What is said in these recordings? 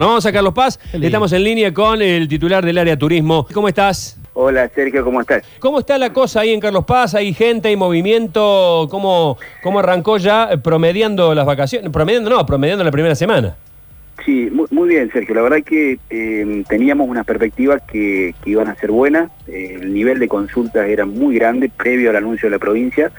Vamos a Carlos Paz, estamos en línea con el titular del área turismo. ¿Cómo estás? Hola Sergio, ¿cómo estás? ¿Cómo está la cosa ahí en Carlos Paz? ¿Hay gente, hay movimiento? ¿Cómo, cómo arrancó ya promediando las vacaciones? Promediando, no, promediando la primera semana. Sí, muy, muy bien Sergio, la verdad que eh, teníamos unas perspectivas que, que, iban a ser buenas, eh, el nivel de consultas era muy grande previo al anuncio de la provincia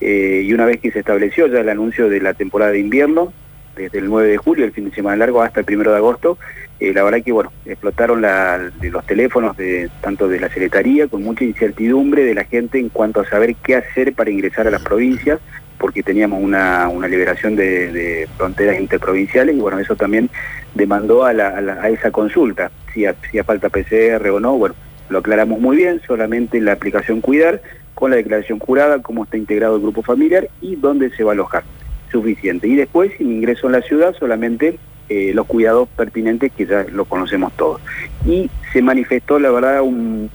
eh, y una vez que se estableció ya el anuncio de la temporada de invierno, desde el 9 de julio, el fin de semana largo, hasta el 1 de agosto. Eh, la verdad que, bueno, explotaron los teléfonos de tanto de la Secretaría con mucha incertidumbre de la gente en cuanto a saber qué hacer para ingresar a las provincias, porque teníamos una, liberación de, fronteras interprovinciales y, bueno, eso también demandó a esa consulta, si hacía falta PCR o no, bueno, lo aclaramos muy bien, solamente la aplicación Cuidar, con la declaración jurada, cómo está integrado el grupo familiar y dónde se va a alojar suficiente. Y después, sin ingreso en la ciudad, solamente eh, los cuidados pertinentes que ya lo conocemos todos. Y se manifestó, la verdad, un,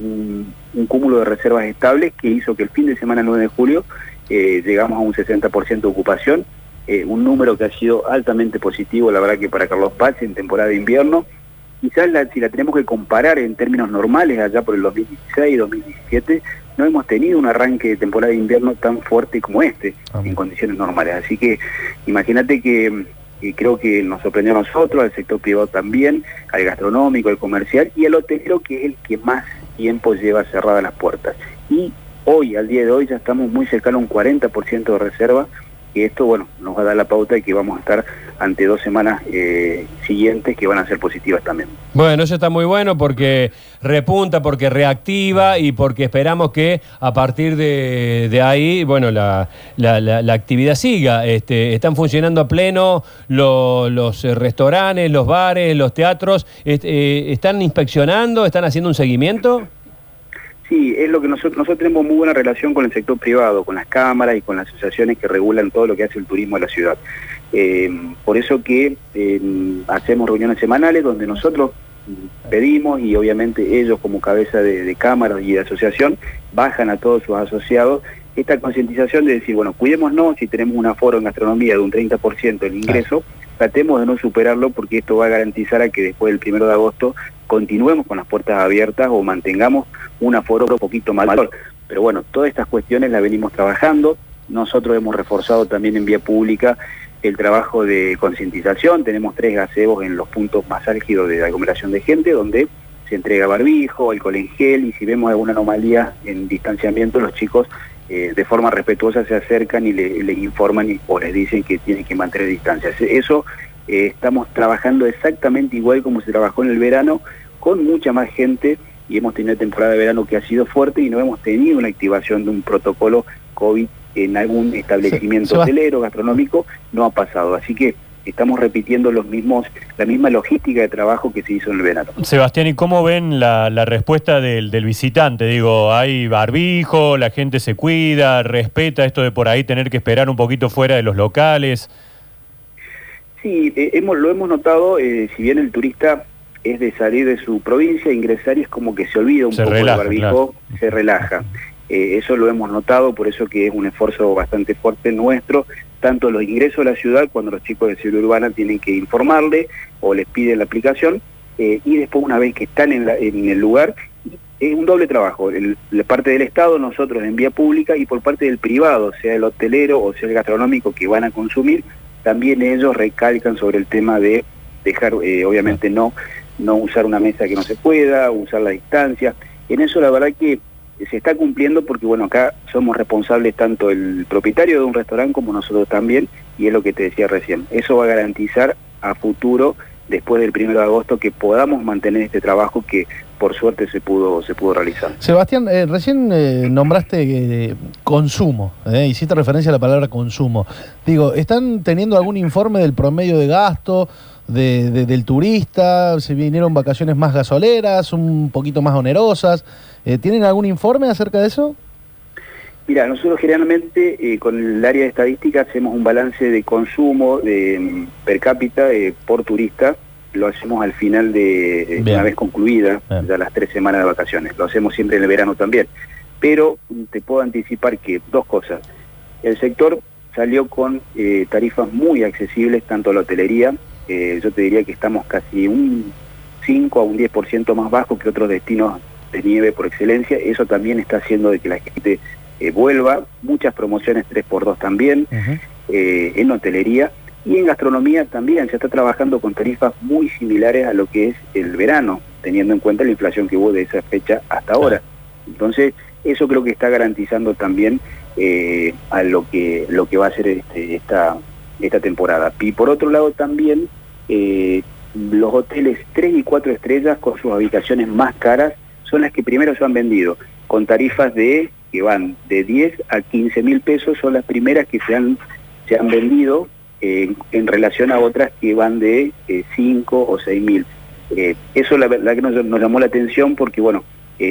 un, cúmulo de reservas estables que hizo que el fin de semana 9 de julio eh, llegamos a un 60% de ocupación, eh, un número que ha sido altamente positivo, la verdad que para Carlos Paz en temporada de invierno. Quizás si la tenemos que comparar en términos normales, allá por el 2016, 2017, no hemos tenido un arranque de temporada de invierno tan fuerte como este, en condiciones normales. Así que imagínate que, que, creo que nos sorprendió a nosotros, al sector privado también, al gastronómico, al comercial y al hotelero, que es el que más tiempo lleva cerradas las puertas. Y hoy, al día de hoy, ya estamos muy cercanos a un 40% de reserva, y esto, bueno, nos va a dar la pauta de que vamos a estar ante dos semanas eh, siguientes que van a ser positivas también. Bueno, eso está muy bueno porque repunta, porque reactiva y porque esperamos que a partir de, de ahí, bueno, la, la, la, la, actividad siga. Este, están funcionando a pleno lo, los restaurantes, los bares, los teatros. Este, eh, ¿Están inspeccionando? ¿Están haciendo un seguimiento? Sí, es lo que nosotros, nosotros tenemos muy buena relación con el sector privado, con las cámaras y con las asociaciones que regulan todo lo que hace el turismo de la ciudad. Eh, por eso que eh, hacemos reuniones semanales donde nosotros pedimos y obviamente ellos como cabeza de, de cámaras y de asociación bajan a todos sus asociados esta concientización de decir, bueno, cuidémonos si tenemos un aforo en gastronomía de un 30% del ingreso, tratemos de no superarlo porque esto va a garantizar a que después del primero de agosto continuemos con las puertas abiertas o mantengamos un aforo un poquito mayor. Pero bueno, todas estas cuestiones las venimos trabajando. Nosotros hemos reforzado también en vía pública el trabajo de concientización. Tenemos tres gazebos en los puntos más álgidos de aglomeración de gente, donde se entrega barbijo, alcohol en gel, y si vemos alguna anomalía en distanciamiento, los chicos eh, de forma respetuosa se acercan y le, les informan o les dicen que tienen que mantener distancia. Eso eh, estamos trabajando exactamente igual como se trabajó en el verano, con mucha más gente y hemos tenido temporada de verano que ha sido fuerte y no hemos tenido una activación de un protocolo COVID en algún establecimiento sí, hotelero, gastronómico, no ha pasado. Así que estamos repitiendo los mismos, la misma logística de trabajo que se hizo en el verano. Sebastián, ¿y cómo ven la, la respuesta del, del, visitante? Digo, hay barbijo, la gente se cuida, respeta esto de por ahí tener que esperar un poquito fuera de los locales. Sí, eh, hemos, lo hemos notado, eh, si bien el turista es de salir de su provincia, ingresar y es como que se olvida un se poco relaja, el barbijo, claro. se relaja. Eh, eso lo hemos notado, por eso que es un esfuerzo bastante fuerte nuestro, tanto los ingresos a la ciudad, cuando los chicos de seguridad urbana tienen que informarle o les piden la aplicación, eh, y después una vez que están en el lugar, es un doble trabajo, el, la parte del Estado, nosotros en vía pública, y por parte del privado, sea el hotelero o sea el gastronómico que van a consumir, también ellos recalcan sobre el tema de dejar, eh, obviamente no, no usar una mesa que no se pueda, usar la distancia. En eso la verdad que se está cumpliendo porque bueno, acá somos responsables tanto el propietario de un restaurante como nosotros también, y es lo que te decía recién. Eso va a garantizar a futuro, después del primero de agosto, que podamos mantener este trabajo que por suerte se pudo se pudo realizar. Sebastián, eh, recién eh, nombraste eh, consumo, hiciste referencia a la palabra consumo. Digo, ¿están teniendo algún informe del promedio de gasto de, de, del turista? ¿Se vinieron vacaciones más gasoleras, un poquito más onerosas? ¿Tienen algún informe acerca de eso? Mira, nosotros generalmente eh, con el área de estadística hacemos un balance de consumo de mm, per cápita eh, por turista, lo hacemos al final de Bien. una vez concluida, Bien. ya las tres semanas de vacaciones, lo hacemos siempre en el verano también. Pero te puedo anticipar que dos cosas, el sector salió con eh, tarifas muy accesibles, tanto la hotelería eh, yo te diría que estamos casi un 5 a un 10% más bajo que otros destinos de nieve por excelencia. Eso también está haciendo de que la gente eh, vuelva. Muchas promociones 3x2 también, eh, en hotelería y en gastronomía también. Se está trabajando con tarifas muy similares a lo que es el verano, teniendo en cuenta la inflación que hubo de esa fecha hasta ahora. Entonces, eso creo que está garantizando también eh, a lo que, lo que va a ser este, esta, esta temporada. Y por otro lado también los hoteles 3 y 4 estrellas con sus habitaciones más caras son las que primero se han vendido, con tarifas de que van de 10 a 15 mil pesos, son las primeras que se han, se han vendido eh, en relación a otras que van de 5 eh, o 6 mil. Eh, eso la verdad que nos, llamó la atención porque, bueno,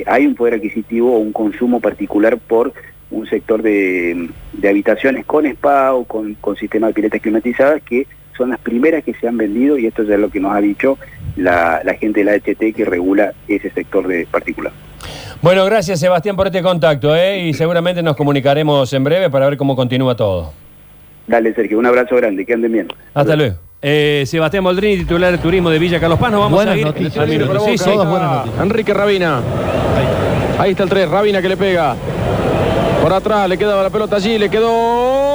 hay un poder adquisitivo o un consumo particular por un sector de, habitaciones con spa o con, con sistema de piletas climatizadas que son las primeras que se han vendido y esto es lo que nos ha dicho la, gente de la HT que regula ese sector de particular. Bueno, gracias Sebastián por este contacto ¿eh? y seguramente nos comunicaremos en breve para ver cómo continúa todo. Dale Sergio, un abrazo grande, que anden bien. Hasta luego. Eh, Sebastián Boldrini, titular de turismo de Villa Carlos Paz. Nos vamos a ir noticias. Sí, sí. Enrique Rabina. Ahí está el 3, Rabina que le pega. Por atrás, le quedaba la pelota allí, le quedó.